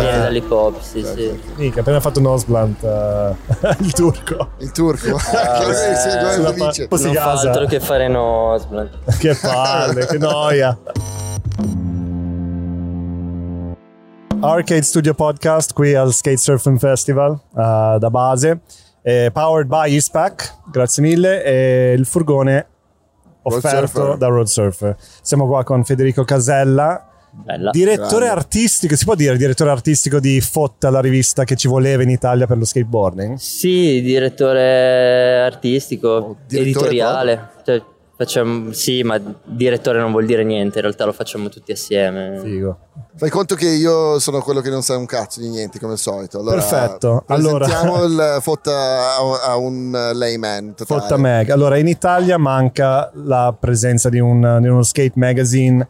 Viene dall'hip hop, sì, Certo. sì. Mica, appena fatto Nosblunt, eh, il turco. Il turco. Ah, lo dice? pa- non fa casa. altro che fare Nosblunt. Che palle, che noia. Arcade Studio Podcast qui al Skate Surfing Festival eh, da base. Eh, powered by Eastpack, grazie mille. E il furgone offerto Surfer. da Road Surfer. Siamo qua con Federico Casella, Bella. direttore Grande. artistico, si può dire direttore artistico di Fotta, la rivista che ci voleva in Italia per lo skateboarding? Sì, direttore artistico, Oh, direttore editoriale. Cioè, facciamo, sì, ma direttore non vuol dire niente, in realtà lo facciamo tutti assieme. Figo. Fai conto che io sono quello che non sa un cazzo di niente, come al solito. Allora, Perfetto. Allora- Presentiamo il fotta a, a un layman totale. Fotta Mag. Allora, in Italia manca la presenza di, un- di uno skate magazine.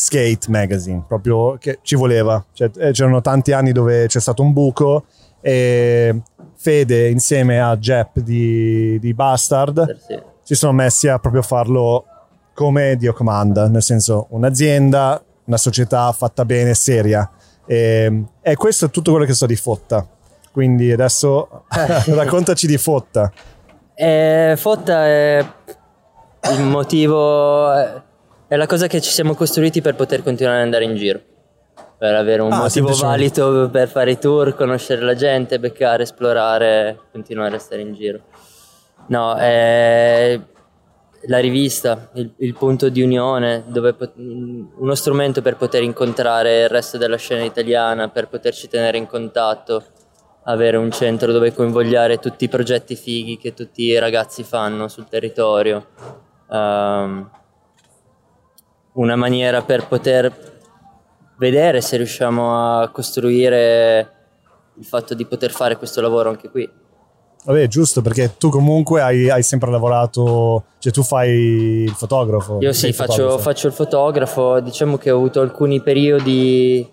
Skate magazine, proprio che ci voleva. Cioè, eh, c'erano tanti anni dove c'è stato un buco e Fede insieme a Jep di, di Bastard Sì. si sono messi a proprio farlo come Dio comanda, nel senso un'azienda, una società fatta bene, seria. E, e questo è tutto quello che so di Fotta. Quindi adesso raccontaci di Fotta. Eh, Fotta è il motivo, è la cosa che ci siamo costruiti per poter continuare ad andare in giro. Per avere un Ah, motivo valido per fare i tour, conoscere la gente, beccare, esplorare, continuare a stare in giro. No, è la rivista, il, il punto di unione, dove pot- uno strumento per poter incontrare il resto della scena italiana, per poterci tenere in contatto, avere un centro dove coinvogliare tutti i progetti fighi che tutti i ragazzi fanno sul territorio. Ehm, una maniera per poter vedere se riusciamo a costruire il fatto di poter fare questo lavoro anche qui. Vabbè, giusto, perché tu comunque hai, hai sempre lavorato, cioè tu fai il fotografo. Io sì, faccio, fotografo. faccio il fotografo, diciamo che ho avuto alcuni periodi,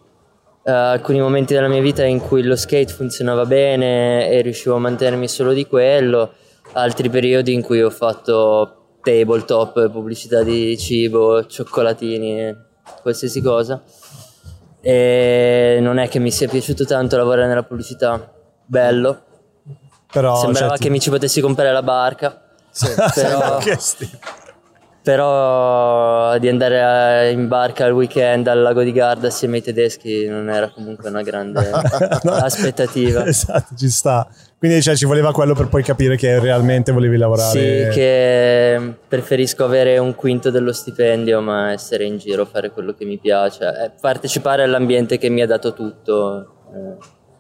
eh, alcuni momenti della mia vita in cui lo skate funzionava bene e riuscivo a mantenermi solo di quello, altri periodi in cui ho fatto tabletop, pubblicità di cibo, cioccolatini, qualsiasi cosa. E non è che mi sia piaciuto tanto lavorare nella pubblicità, bello, Però, sembrava cioè, ti- che mi ci potessi comprare la barca. Sì. Però- Però di andare a- in barca al weekend al lago di Garda assieme ai tedeschi non era comunque una grande aspettativa. esatto, ci sta. Quindi cioè, ci voleva quello per poi capire che realmente volevi lavorare. Sì, che preferisco avere un quinto dello stipendio ma essere in giro, fare quello che mi piace, eh, partecipare all'ambiente che mi ha dato tutto, eh,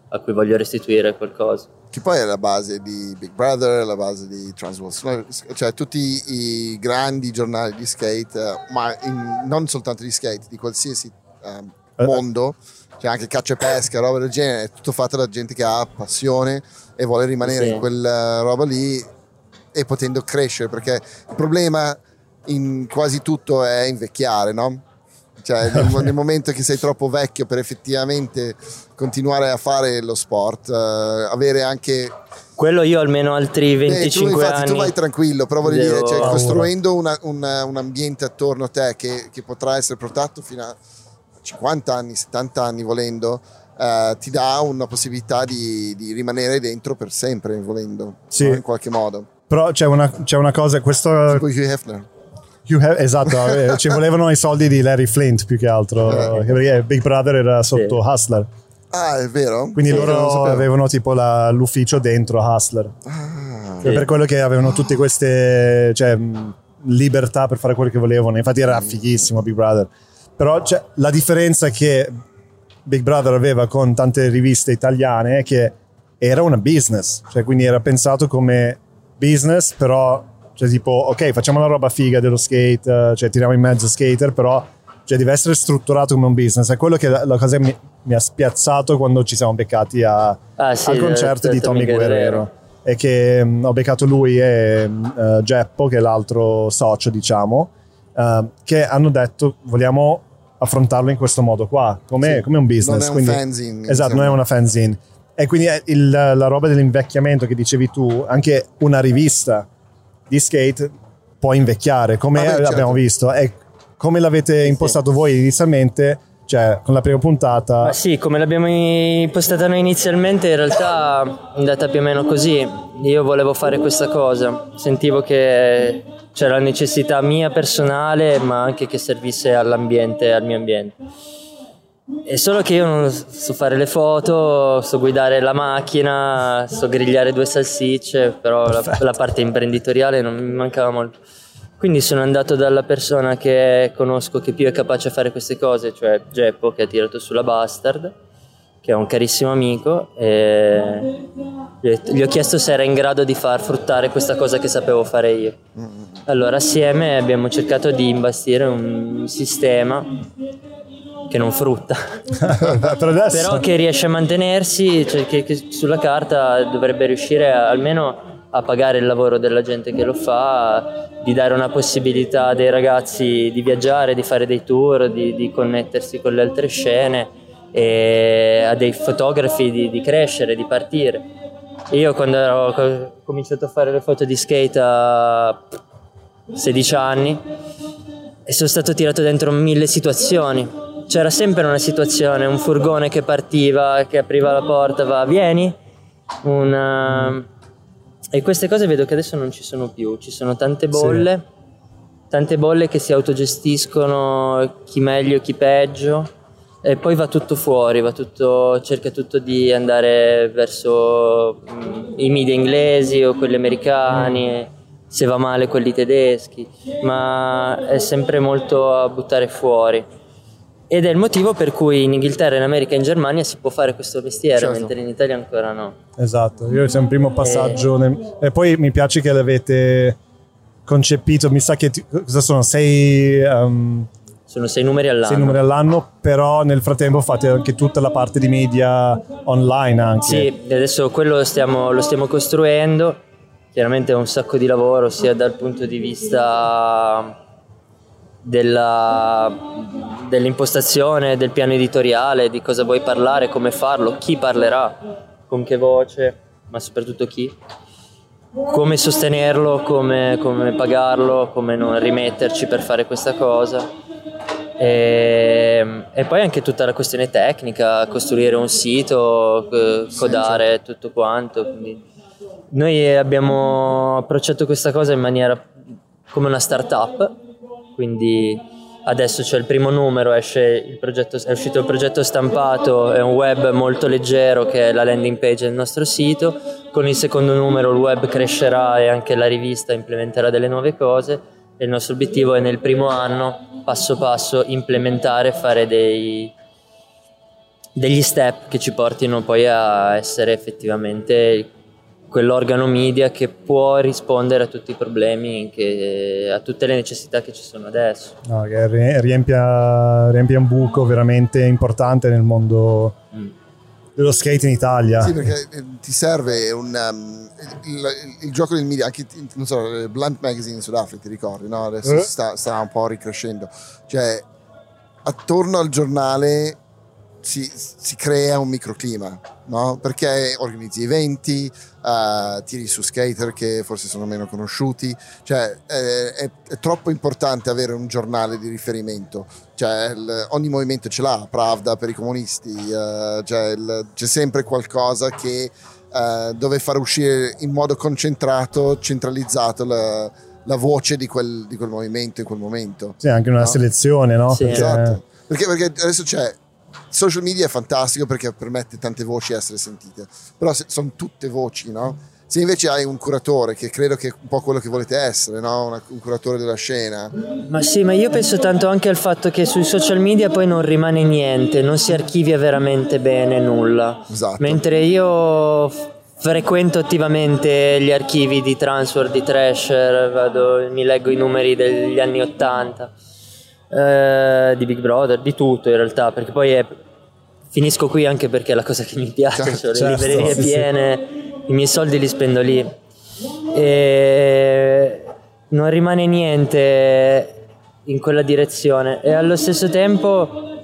a cui voglio restituire qualcosa. Che poi è la base di Big Brother, la base di Transworld, cioè tutti i grandi giornali di skate, eh, ma in- non soltanto di skate, di qualsiasi ehm, Eh. mondo, cioè anche caccia e pesca, roba del genere, è tutto fatto da gente che ha passione e vuole rimanere Sì. in quella roba lì e potendo crescere, perché il problema in quasi tutto è invecchiare, no? Cioè, nel, nel momento che sei troppo vecchio per effettivamente continuare a fare lo sport, eh, avere anche Quello io almeno altri eh, tu, 25 infatti, anni. tu vai tranquillo, però voglio dire, cioè, costruendo una- un, un ambiente attorno a te che, che potrà essere protetto fino a 50 anni, 70 anni volendo, eh, ti dà una possibilità di, di rimanere dentro per sempre, volendo, Sì. no? in qualche modo. Però c'è una, c'è una cosa, questo... Tipo Hugh Hefner. Hugh Hef- esatto, ci volevano i soldi di Larry Flint più che altro, Eh. perché Big Brother era sotto Sì. Hustler. Ah, è vero? Quindi Sì, loro avevano tipo la- l'ufficio dentro Hustler. Ah, È per quello che avevano tutte queste cioè, libertà per fare quello che volevano. Infatti era fighissimo Big Brother. Però cioè, la differenza che Big Brother aveva con tante riviste italiane che era una business. Cioè, quindi era pensato come business, però cioè, tipo, ok, facciamo la roba figa dello skate, eh, cioè tiriamo in mezzo skater, però cioè, deve essere strutturato come un business. È quello che la, cosa mi, mi ha spiazzato quando ci siamo beccati a, Ah, sì, al concerto del- di Tommy Guerrero. Guerrero. E che mh, ho beccato lui e mh, eh, Geppo, che è l'altro socio, diciamo, eh, che hanno detto vogliamo affrontarlo in questo modo qua, come, Sì. come un business. Non è un quindi- fanzine, Esatto, insomma. non è una fanzine. E quindi è il- la roba dell'invecchiamento che dicevi tu, anche una rivista di skate può invecchiare, come Vabbè, certo. abbiamo visto. E come l'avete impostato voi inizialmente, Cioè, con la prima puntata... Ma sì, come l'abbiamo impostata noi inizialmente, in realtà è andata più o meno così. Io volevo fare questa cosa, sentivo che c'era la necessità mia personale, ma anche che servisse all'ambiente, al mio ambiente. È solo che io non so fare le foto, so guidare la macchina, so grigliare due salsicce, però la, la, parte imprenditoriale non mi mancava molto. Quindi sono andato dalla persona che conosco che più è capace a fare queste cose, cioè Geppo che ha tirato sulla Bastard, che è un carissimo amico, e gli ho chiesto se era in grado di far fruttare questa cosa che sapevo fare io. Allora assieme abbiamo cercato di imbastire un sistema che non frutta, però che riesce a mantenersi, cioè che, che, sulla carta dovrebbe riuscire a, almeno a pagare il lavoro della gente che lo fa, di dare una possibilità dei ragazzi di viaggiare, di fare dei tour, di, di connettersi con le altre scene e a dei fotografi di, di crescere, di partire. Io quando ho cominciato a fare le foto di skate a 16 anni e sono stato tirato dentro mille situazioni c'era sempre una situazione, un furgone che partiva, che apriva la porta, va, vieni. Una... E queste cose vedo che adesso non ci sono più, ci sono tante bolle, sì. tante bolle che si autogestiscono, chi meglio, chi peggio, e poi va tutto fuori, va tutto, cerca tutto di andare verso mm, i media inglesi o quelli americani, se va male quelli tedeschi, ma è sempre molto a buttare fuori ed è il motivo per cui in Inghilterra, in America e in Germania si può fare questo mestiere, certo. mentre in Italia ancora no. Esatto, io c'è un primo passaggio. E... Nel... e poi mi piace che l'avete concepito, mi sa che ti... cosa sono sei... Um... Sono sei numeri all'anno. Sei numeri all'anno, però nel frattempo fate anche tutta la parte di media online anche. Sì, adesso quello stiamo, lo stiamo costruendo. Chiaramente è un sacco di lavoro sia dal punto di vista della, dell'impostazione, del piano editoriale, di cosa vuoi parlare, come farlo, chi parlerà, con che voce, ma soprattutto chi, come sostenerlo, come, come pagarlo, come non rimetterci per fare questa cosa. E, e, poi anche tutta la questione tecnica, costruire un sito, codare tutto quanto. Quindi noi abbiamo approcciato questa cosa in maniera come una startup quindi adesso c'è il primo numero, esce progetto, è uscito il progetto stampato, è un web molto leggero che è la landing page del nostro sito, con il secondo numero il web crescerà e anche la rivista implementerà delle nuove cose il nostro obiettivo è nel primo anno, passo passo, implementare, fare dei, degli step che ci portino poi a essere effettivamente quell'organo media che può rispondere a tutti i problemi, che, a tutte le necessità che ci sono adesso. No, che riempia, riempia, un buco veramente importante nel mondo mm. Dello skate in Italia. Sì, perché eh, ti serve un, um, il, il, gioco del media, anche non so, Blunt Magazine in Sudafrica, ti ricordi, no? Adesso eh? sta, sta un po' ricrescendo. Cioè, attorno al giornale si, si, crea un microclima, no? Perché organizzi eventi, uh, tiri su skater che forse sono meno conosciuti, cioè è, è, è troppo importante avere un giornale di riferimento, cioè il, ogni movimento ce l'ha, Pravda per i comunisti, uh, cioè il, c'è sempre qualcosa che uh, dove far uscire in modo concentrato, centralizzato la, la voce di quel, di quel, movimento in quel momento. Sì, anche una no? selezione, no? Sì. Perché... Esatto. Perché, perché adesso c'è social media è fantastico perché permette tante voci di essere sentite, però sono tutte voci, no? Se invece hai un curatore, che credo che è un po' quello che volete essere, no? Una, un curatore della scena. Ma sì, ma io penso tanto anche al fatto che sui social media poi non rimane niente, non si archivia veramente bene nulla. Esatto. Mentre io frequento attivamente gli archivi di Transfer, di Thrasher, vado, mi leggo i numeri degli anni 80 eh, di Big Brother, di tutto in realtà, perché poi è, finisco qui anche perché è la cosa che mi piace, certo, cioè, certo, le librerie sì, piene, sì. i miei soldi li spendo lì. E non rimane niente in quella direzione e allo stesso tempo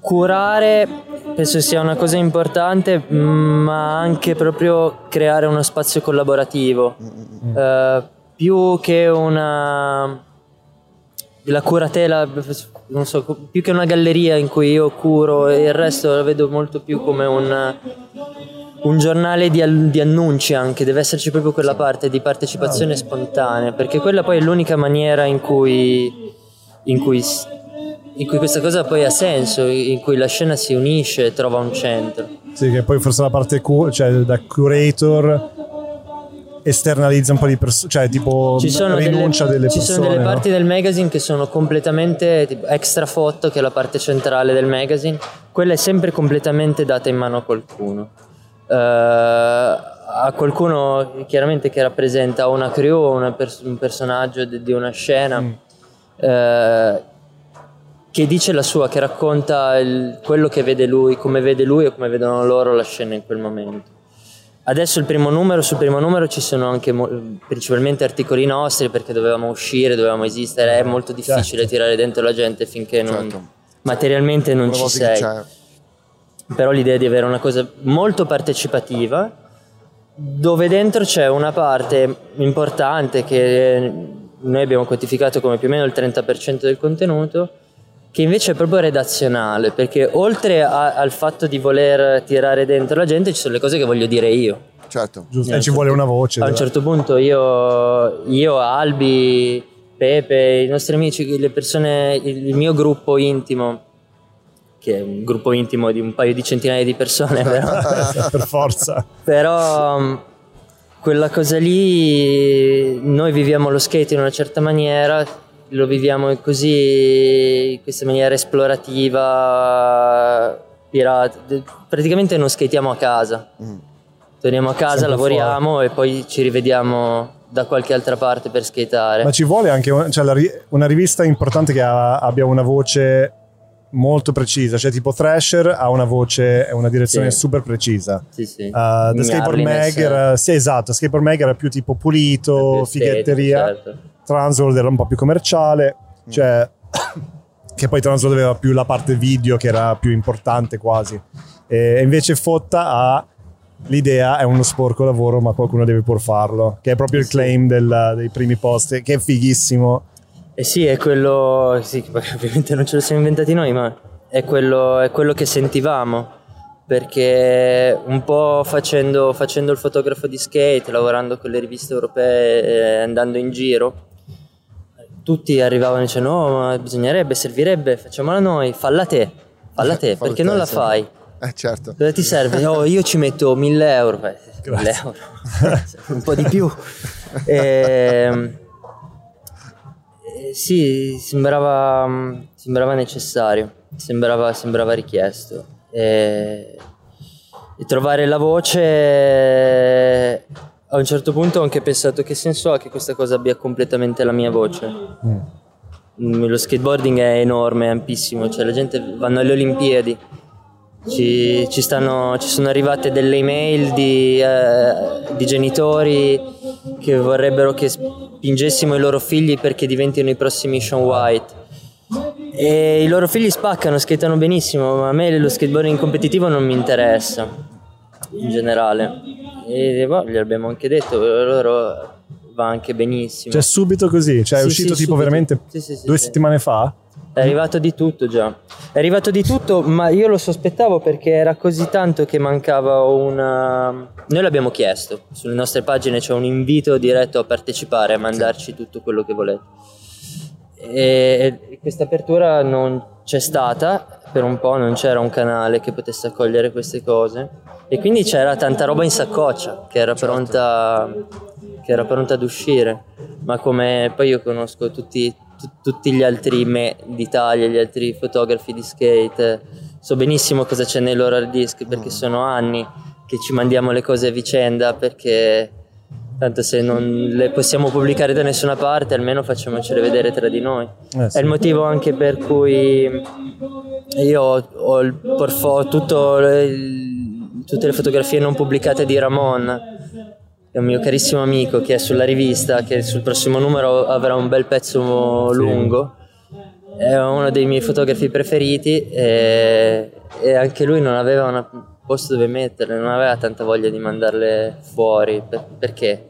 curare penso sia una cosa importante ma anche proprio creare uno spazio collaborativo mm-hmm. uh, più che una la curatela non so, più che una galleria in cui io curo il resto la vedo molto più come un, un giornale di, di, annunci anche, deve esserci proprio quella parte di partecipazione spontanea, perché quella poi è l'unica maniera in cui, in cui, in cui questa cosa poi ha senso, in cui la scena si unisce e trova un centro. Sì, che poi forse la parte cu- cioè da curator esternalizza un po' di persone, cioè tipo ci rinuncia delle, delle ci persone. Ci sono delle no? parti del magazine che sono completamente tipo, extra foto, che è la parte centrale del magazine, quella è sempre completamente data in mano a qualcuno. Uh, a qualcuno chiaramente che rappresenta una crew, una pers- un personaggio di, di una scena. Mm. Uh, che dice la sua, che racconta il, quello che vede lui, come vede lui e come vedono loro la scena in quel momento. Adesso il primo numero, sul primo numero ci sono anche mo- principalmente articoli nostri perché dovevamo uscire, dovevamo esistere, è molto difficile certo. tirare dentro la gente finché non, certo. materialmente non ci sei. Però l'idea di avere una cosa molto partecipativa dove dentro c'è una parte importante che noi abbiamo quantificato come più o meno il 30% del contenuto che invece è proprio redazionale, perché oltre a, al fatto di voler tirare dentro la gente ci sono le cose che voglio dire io. Certo. Giusto. E ci vuole una voce. A un certo punto io, io, Albi, Pepe, i nostri amici, le persone, il, il mio gruppo intimo, che è un gruppo intimo di un paio di centinaia di persone, però, per forza. Però quella cosa lì, noi viviamo lo skate in una certa maniera, lo viviamo così, in questa maniera esplorativa, pirata. Praticamente non skatiamo a casa. Mm. Torniamo a casa, Sempre lavoriamo fuori. e poi ci rivediamo da qualche altra parte per skateare. Ma ci vuole anche cioè, una rivista importante che ha, abbia una voce molto precisa, cioè tipo Thrasher ha una voce e una direzione Sì. super precisa. Sì, sì. Uh, The Skateboard Mag era, sì, esatto, Skateboard Mag era più tipo pulito, fighetteria. certo. Transworld era un po' più commerciale, cioè che poi Transworld aveva più la parte video che era più importante quasi. E invece Fotta ha l'idea è uno sporco lavoro, ma qualcuno deve pur farlo, che è proprio il claim del- dei primi post, che è fighissimo. Eh sì, è quello. Sì, ovviamente non ce lo siamo inventati noi, ma è quello, è quello che sentivamo. Perché un po' facendo, facendo il fotografo di skate, lavorando con le riviste europee, eh, andando in giro, tutti arrivavano e dicevano: No, ma bisognerebbe, servirebbe, facciamola noi, falla te, falla te, Fallo perché non la sì. fai? Eh certo. Cosa ti serve? Oh, io ci metto 1000 euro. Beh, 1000 Grazie. euro. un po' di più. Ehm, eh, sì, sembrava, sembrava necessario, sembrava, sembrava richiesto. E, e trovare la voce... A un certo punto ho anche pensato che senso ha che questa cosa abbia completamente la mia voce. Mm, Lo skateboarding è enorme, è ampissimo, cioè la gente vanno alle Olimpiadi. Ci, ci stanno- ci sono arrivate delle email di, eh, di genitori che vorrebbero che spingessimo i loro figli perché diventino i prossimi Sean White. E i loro figli spaccano, skatano benissimo, ma a me lo skateboarding competitivo non mi interessa in generale. E boh, gli abbiamo anche detto, loro va anche benissimo. Cioè subito così, cioè è Sì, uscito sì, tipo subito. veramente Sì, due settimane fa. È arrivato di tutto già. È arrivato di tutto, ma io lo sospettavo perché era così tanto che mancava una. Noi l'abbiamo chiesto. Sulle nostre pagine c'è un invito diretto a partecipare, a mandarci tutto quello che volete. E questa apertura non c'è stata per un po', non c'era un canale che potesse accogliere queste cose. E quindi c'era tanta roba in saccoccia che era pronta che era pronta ad uscire. Ma come poi io conosco tutti, tu- tutti gli altri me d'Italia, gli altri fotografi di skate, so benissimo cosa c'è nei loro hard disk perché sono anni che ci mandiamo le cose a vicenda perché tanto se non le possiamo pubblicare da nessuna parte almeno facciamocele vedere tra di noi. Eh, sì. È il motivo anche per cui io ho, ho il portfolio, tutto tutte le fotografie non pubblicate di Ramon, è un mio carissimo amico che è sulla rivista, che sul prossimo numero avrà un bel pezzo lungo. È uno dei miei fotografi preferiti e, e anche lui non aveva un posto dove metterle, non aveva tanta voglia di mandarle fuori. Per- perché?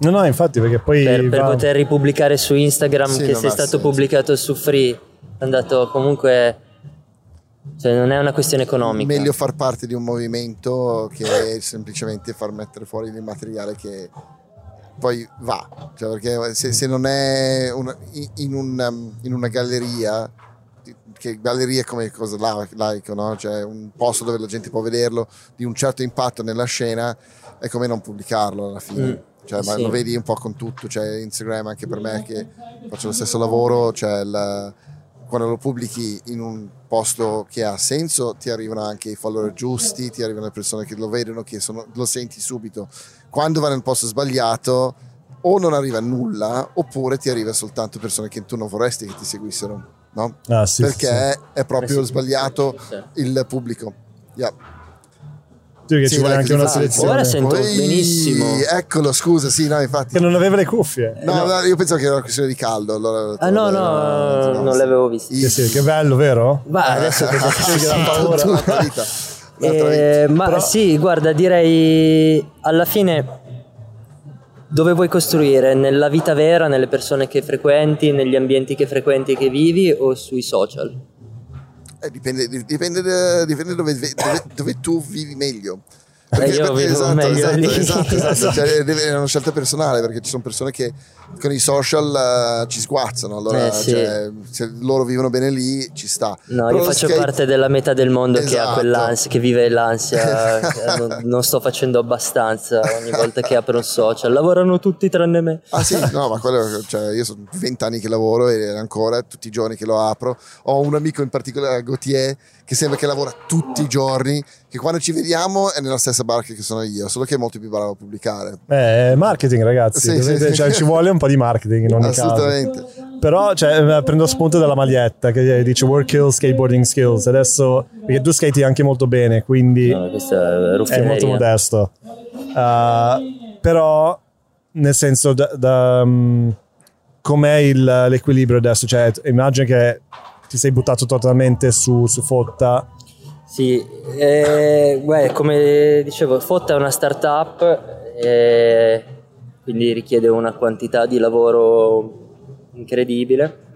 No, no, infatti perché poi Per, per va- poter ripubblicare su Instagram Sì, che sei stato senso. pubblicato su Free è andato comunque... Cioè, non è una questione economica. Meglio far parte di un movimento che semplicemente far mettere fuori del materiale che poi va. Cioè, perché se, se non è una- in, un, in una galleria, che galleria è come cosa la- laico, no? Cioè un posto dove la gente può vederlo di un certo impatto nella scena, è come non pubblicarlo alla fine. Mm. Cioè, ma Sì. lo vedi un po' con tutto, cioè Instagram anche per me che faccio lo stesso lavoro, cioè il- quando lo pubblichi in un posto che ha senso ti arrivano anche i follower giusti, ti arrivano le persone che lo vedono, che sono- lo senti subito. Quando va nel posto sbagliato o non arriva nulla oppure ti arriva soltanto persone che tu non vorresti che ti seguissero, no? Ah, sì, Perché sì. è proprio sì. sbagliato Sì. il pubblico. Yeah. Sì, che Sì, ci vuole anche che una fa- selezione. Ora sento Ehi, benissimo. Eccolo, scusa, sì, no, infatti. Che non aveva le cuffie. No, no, io pensavo che era una questione di caldo. Allora, Ah no, no, non le avevo viste. Sì, sì, che bello, vero? Ma adesso che Sì, dà paura. vita. Un'altra vita. Eh, ma Però- sì, guarda, direi alla fine dove vuoi costruire? Nella vita vera, nelle persone che frequenti, negli ambienti che frequenti e che vivi o sui social? Eh, dipende, dipende, da- dipende dove, dove- dove tu vivi meglio. Eh, io vivo meglio esatto, lì. esatto, esatto. Cioè, deve- è una scelta personale perché ci sono persone che con i social eh, ci sguazzano. Allora, Eh, sì. cioè, se loro vivono bene lì, ci sta. No, Però io faccio skate- parte della metà del mondo che ha Esatto. quell'ansia, che vive l'ansia. eh, non, non sto facendo abbastanza ogni volta che apro un social. Lavorano tutti tranne me. Ah sì, no, ma quello, cioè, io sono 20 anni che lavoro e ancora tutti i giorni che lo apro. Ho un amico in particolare, Gautier, che sembra che lavora tutti i giorni, che quando ci vediamo è nella stessa barca che sono io, solo che è molto più bravo a pubblicare. Eh, marketing, ragazzi. Sì, Dovete- sì, sì. cioè, ci vuole un po' di marketing in ogni Assolutamente. caso. Però cioè, eh, prendo spunto dalla maglietta che dice work skills, skateboarding skills. Adesso, perché tu skati anche molto bene, quindi No, è è molto modesto. Uh, però, nel senso, da, da, um, com'è il- l'equilibrio adesso? Cioè, immagino che ti sei buttato totalmente su, su Fotta. Sì, eh, beh, come dicevo, Fotta è una startup, eh, quindi richiede una quantità di lavoro incredibile.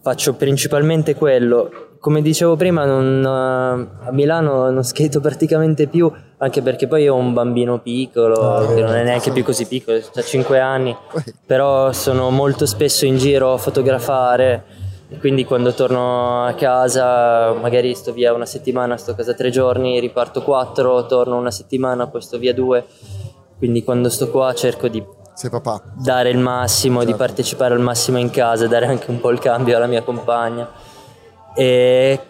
Faccio principalmente quello. Come dicevo prima, non, eh, a Milano non skato praticamente più, anche perché poi ho un bambino piccolo, Ah, che non è neanche più così piccolo, ha 5 anni, però sono molto spesso in giro a fotografare quindi quando torno a casa magari sto via una settimana, sto a casa tre giorni, riparto quattro, torno una settimana, poi sto via due, quindi quando sto qua cerco di Sei papà. dare il massimo, di Certo. partecipare al massimo in casa, dare anche un po' il cambio alla mia compagna. E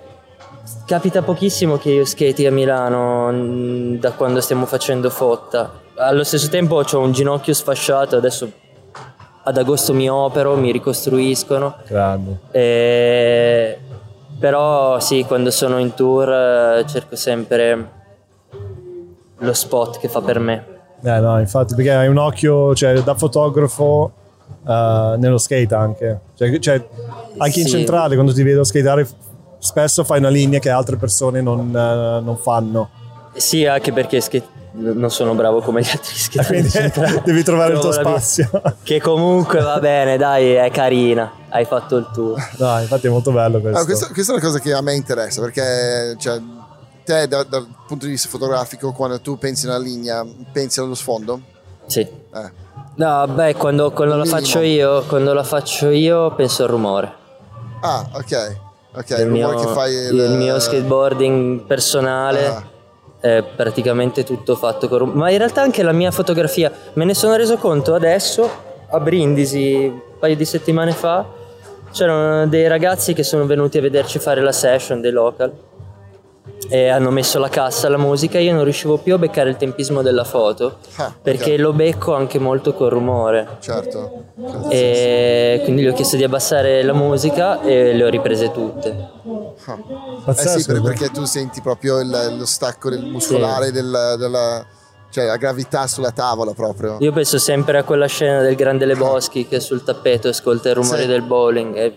capita pochissimo che io skati a Milano mh, da quando stiamo facendo fotta. Allo stesso tempo ho un ginocchio sfasciato, adesso ad agosto mi opero, mi ricostruiscono. Grande. E- Però sì, quando sono in tour eh, cerco sempre lo spot che fa per me. Eh no, infatti, perché hai un occhio, cioè, da fotografo eh, nello skate anche. Cioè, cioè, anche in Sì. centrale, quando ti vedo skateare, spesso fai una linea che altre persone non, eh, non fanno. Sì, anche perché skate- non sono bravo come gli altri centrali. devi trovare il tuo Trovo la mia- spazio. Che comunque va bene, dai, è carina. Hai fatto il tuo. no, infatti è molto bello questo. Ah, questa, questa è una cosa che a me interessa perché cioè, te da- dal punto di vista fotografico quando tu pensi alla linea pensi allo sfondo? Sì. Eh. No, beh, quando, quando la faccio io, quando la faccio io penso al rumore. Ah, ok. Ok, il il, rumore mio, che fai il mio skateboarding personale Ah. è praticamente tutto fatto con rumore. Ma in realtà anche la mia fotografia, me ne sono reso conto adesso a Brindisi, un paio di settimane fa, c'erano dei ragazzi che sono venuti a vederci fare la session dei local e hanno messo la cassa alla musica io non riuscivo più a beccare il tempismo della foto Ah, perché ok. lo becco anche molto col rumore Certo. E quindi gli ho chiesto di abbassare la musica e le ho riprese tutte Ah. Eh Pazzesco. sì, per- perché tu senti proprio il- lo stacco del muscolare del- della cioè la gravità sulla tavola proprio. Io penso sempre a quella scena del Grande Le Boschi che sul tappeto ascolta il rumore Sì. del bowling. e-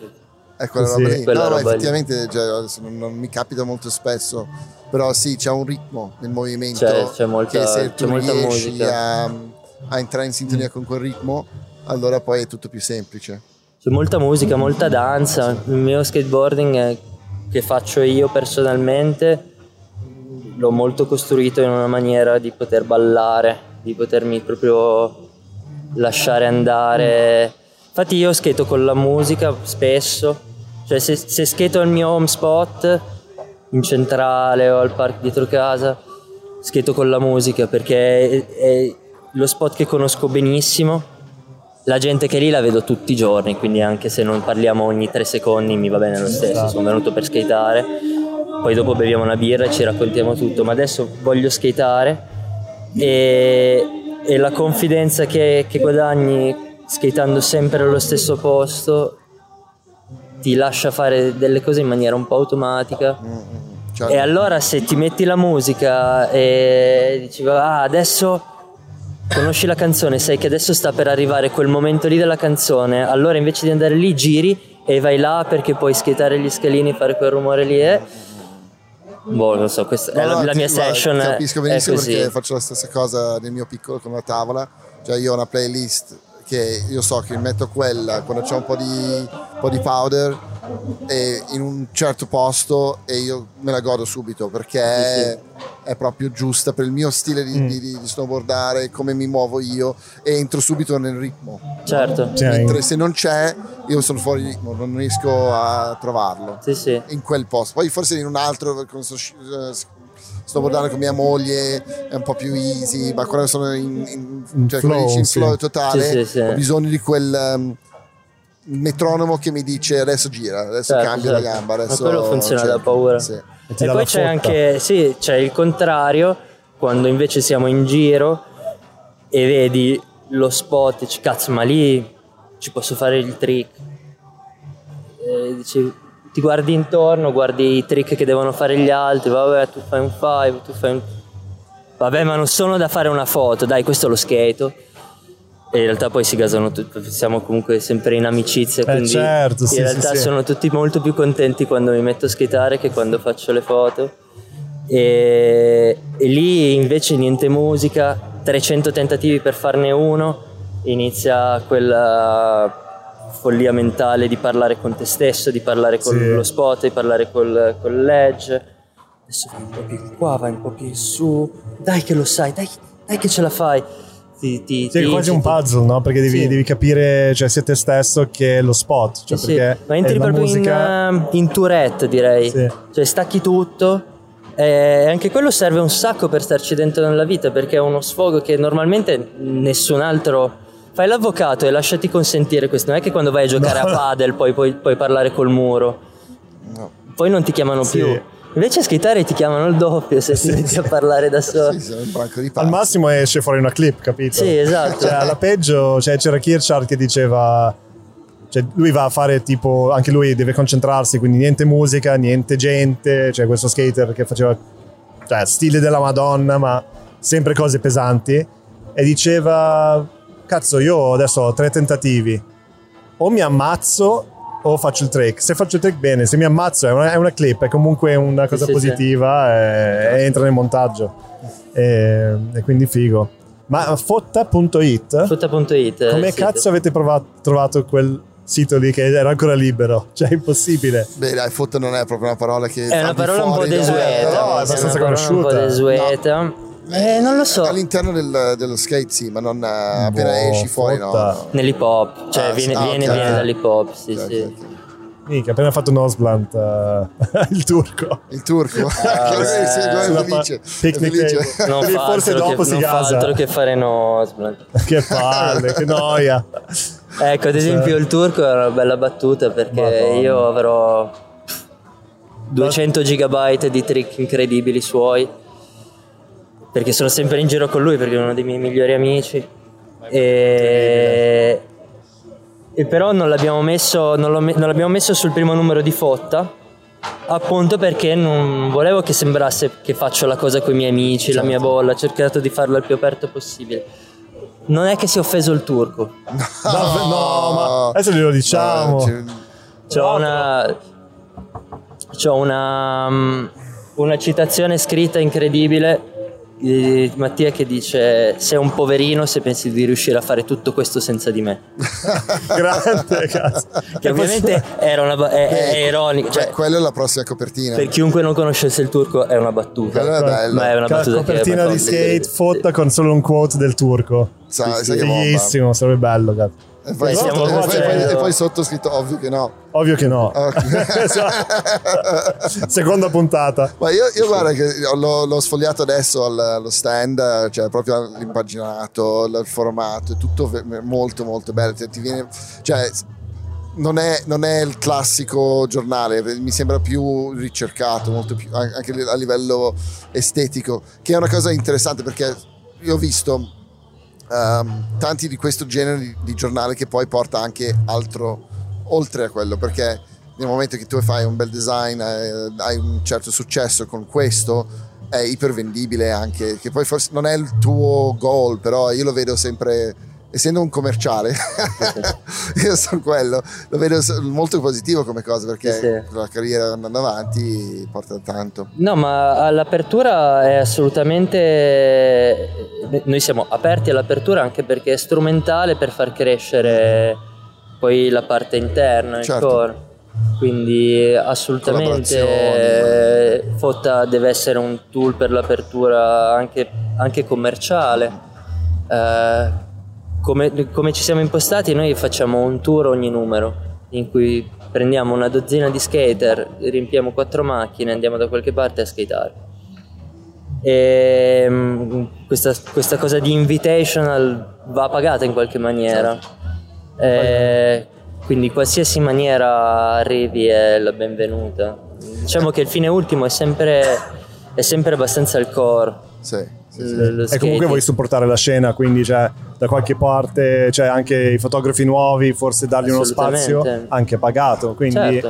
Quella Sì, roba lì. no, lì. effettivamente cioè, non, non mi capita molto spesso, però sì, c'è un ritmo nel movimento C'è- c'è molta- che se tu molta riesci musica. a, a entrare in sintonia con quel ritmo, allora poi è tutto più semplice. c'è molta musica, molta danza. Il mio skateboarding che faccio io personalmente l'ho molto costruito in una maniera di poter ballare, di potermi proprio lasciare andare. Infatti io skato con la musica spesso, cioè se, se skato al mio home spot in centrale o al parco dietro casa, skato con la musica perché è, è lo spot che conosco benissimo. La gente che è lì la vedo tutti i giorni, quindi anche se non parliamo ogni tre secondi mi va bene lo stesso, sono venuto per skateare. Poi dopo beviamo una birra e ci raccontiamo tutto, ma adesso voglio skateare e, e la confidenza che, che guadagni skateando sempre allo stesso posto ti lascia fare delle cose in maniera un po' automatica. Cioè, E allora se ti metti la musica e dici ah adesso conosci la canzone, sai che adesso sta per arrivare quel momento lì della canzone, allora invece di andare lì giri e vai là perché puoi skateare gli scalini, fare quel rumore lì e... Boh, non so, questa è No, la, no, la mia guarda, session è- capisco è benissimo perché faccio la stessa cosa nel mio piccolo con la tavola. Cioè io ho una playlist che io so che metto quella quando c'è un po' di, un po' di powder e in un certo posto e io me la godo subito perché è proprio giusta per il mio stile Mm. di, di- di- di snowboardare come mi muovo io e entro subito nel ritmo Certo, Sì, mentre se non c'è io sono fuori ritmo non riesco a trovarlo sì sì. in quel posto. Poi forse in un altro, sto, sci- eh, sto guardando con mia moglie, è un po' più easy, ma quando sono in, in, In cioè, flow, dici in sì. flow totale, Sì, sì, sì. ho bisogno di quel um, metronomo che mi dice adesso gira, adesso Certo, cambia la certo. gamba. Ma Adesso quello funziona cerca. da paura. Sì. E E poi la c'è fotta. anche, sì, c'è il contrario, quando invece siamo in giro e vedi lo spot, dici cazzo ma lì ci posso fare il trick. E dici, ti guardi intorno, guardi i trick che devono fare gli altri, vabbè tu fai un five, tu fai un... Vabbè ma non sono da fare una foto, dai questo lo skate. E in realtà poi si gasano tutti, siamo comunque sempre in amicizia, quindi certo, sì, in realtà sì. sono tutti molto più contenti quando mi metto a skateare che quando faccio le foto. E, e lì invece niente musica, 300 tentativi per farne uno, inizia quella follia mentale di parlare con te stesso, di parlare con Sì. lo spot, di parlare col, col ledge. Adesso vai un po' più qua, vai un po' più su, dai che lo sai, dai, dai che ce la fai. Ti, ti, Sì, è ti quasi un puzzle, no? Perché devi, Sì. devi capire, cioè, sia te stesso che lo spot. Cioè, Sì, Ma entri proprio musica... in, eh, in tourette, direi. Cioè, stacchi tutto. E anche quello serve un sacco per starci dentro nella vita perché è uno sfogo che normalmente nessun altro. Fai l'avvocato e lasciati consentire questo. Non è che quando vai a giocare No. a padel poi puoi, puoi parlare col muro. No. Poi non ti chiamano Sì. più. Invece a skateare ti chiamano il doppio se ti metti a parlare da solo. Sì, sono un branco di Al massimo esce fuori una clip, capito? Sì, esatto. Cioè, alla peggio cioè, c'era Kirchard che diceva cioè, lui va a fare tipo anche lui deve concentrarsi quindi niente musica niente gente cioè questo skater che faceva cioè, stile della Madonna ma sempre cose pesanti e diceva cazzo io adesso ho tre tentativi o mi ammazzo o faccio il trick se faccio il trick bene se mi ammazzo è una, è una clip è comunque una cosa sì, sì. positiva E, e entra nel montaggio e, e quindi figo ma fotta.it Futta.it. come il sito. cazzo avete provato- trovato quel sito lì che era ancora libero? Cioè, è impossibile. Beh, dai, foto non è proprio una parola che. È una parola un po' desueta. No, è abbastanza parola un po' conosciuta. desueta. Eh, non lo so. All'interno del- dello skate, sì, ma non eh, appena Boh, esci fuori, no. fotta. no. Nell'hip hop, cioè Ah, viene, ah, viene, ok. viene dall'hip hop, sì, Ok, sì. ok, ok. Minchia, appena fatto Nosblant eh, il turco. Il turco, Ah, Sulla felice. Non fa, forse dopo che, si non fa gasa. altro che fare Nosblant. che palle, che noia. Ecco, ad esempio il turco è una bella battuta perché Madonna. io avrò 200 gigabyte di trick incredibili suoi perché sono sempre in giro con lui perché è uno dei miei migliori amici. E, e però non l'abbiamo messo non, non l'abbiamo messo sul primo numero di fotta appunto perché non volevo che sembrasse che faccio la cosa con i miei amici la mia bolla ho cercato di farlo il più aperto possibile. Non è che si è offeso il turco. Davvero- no, ma adesso glielo diciamo. Eh, ci- C'ho una, c'ho una, mm, una citazione scritta incredibile eh, Mattia che dice sei un poverino se pensi di riuscire a fare tutto questo senza di me. Grande, cazzo. Che ovviamente era una, ba- è, è Eh, ironico. que- Cioè, quella è la prossima copertina. per chiunque non conoscesse il turco è una battuta. Quella è bella. Ma è una battuta copertina di skate fotta con solo un quote del turco. Sa- sì. Fighissimo, sarebbe bello, cazzo. E poi, Eh, sotto, e poi- e poi sotto scritto ovvio che no. Ovvio che no. Ok. Esatto. Seconda puntata. Ma io, io guarda che l'ho, l'ho sfogliato adesso al- allo stand, cioè proprio l'impaginato, il formato, è tutto molto molto bello. Ti- ti viene- cioè, non è, non è il classico giornale, mi sembra più ricercato, molto più, an- anche a livello estetico, che è una cosa interessante perché io ho visto ehm, tanti di questo genere di, di giornale che poi porta anche altro oltre a quello, perché nel momento che tu fai un bel design, eh, hai un certo successo con questo, è ipervendibile anche, che poi forse non è il tuo goal, però io lo vedo sempre, essendo un commerciale, io sono quello, lo vedo molto positivo come cosa, perché Sì, la carriera andando avanti porta tanto. No, ma all'apertura è assolutamente. Noi siamo aperti all'apertura anche perché è strumentale per far crescere poi la parte interna, il Certo. core. Quindi assolutamente. Fotta deve essere un tool per l'apertura anche, anche commerciale. Eh, come, come ci siamo impostati, noi facciamo un tour ogni numero in cui prendiamo una dozzina di skater, riempiamo quattro macchine e andiamo da qualche parte a skateare. E mm, questa, questa cosa di invitational va pagata in qualche maniera. Eh, quindi qualsiasi maniera arrivi è la benvenuta. Diciamo che il fine ultimo è sempre, è sempre abbastanza il core. Sì, sì, sì. E comunque vuoi supportare la scena, quindi cioè, da qualche parte c'è anche i fotografi nuovi, forse dargli uno spazio anche pagato. Quindi Certo.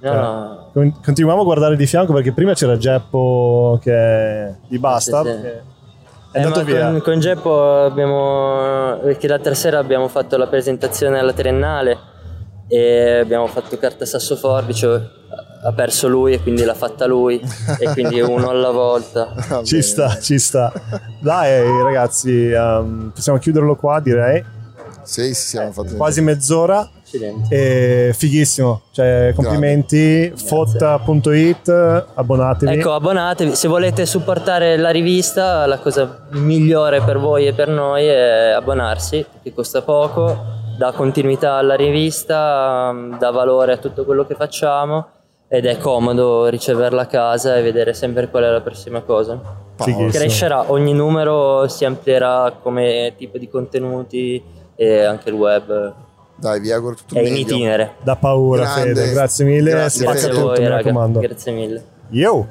No, cioè, no. con- continuiamo a guardare di fianco perché prima c'era Geppo che di Basta. Sì, sì. È Eh, andato via. Con, con Geppo abbiamo. Perché l'altra sera abbiamo fatto la presentazione alla Triennale e abbiamo fatto carta sasso forbice. Ha perso lui e quindi l'ha fatta lui, e quindi uno alla volta. Ci bene. sta, ci sta. Dai ragazzi, um, possiamo chiuderlo qua direi. Sì, sì, sì, abbiamo fatto Quasi mezz'ora. E fighissimo, cioè complimenti, fotta.it, abbonatevi. Ecco, abbonatevi. Se volete supportare la rivista, la cosa migliore per voi e per noi è abbonarsi, che costa poco, dà continuità alla rivista, mm, dà valore a tutto quello che facciamo ed è comodo riceverla a casa e vedere sempre qual è la prossima cosa. Fighissimo. Crescerà, ogni numero si amplierà come tipo di contenuti e anche il web Dai, vi auguro tutto è il in meglio. itinere. Da paura, Grande. Fede. Grazie mille. Grazie, Spazio Grazie a tutto, voi, mi raga. Grazie mille. Yo!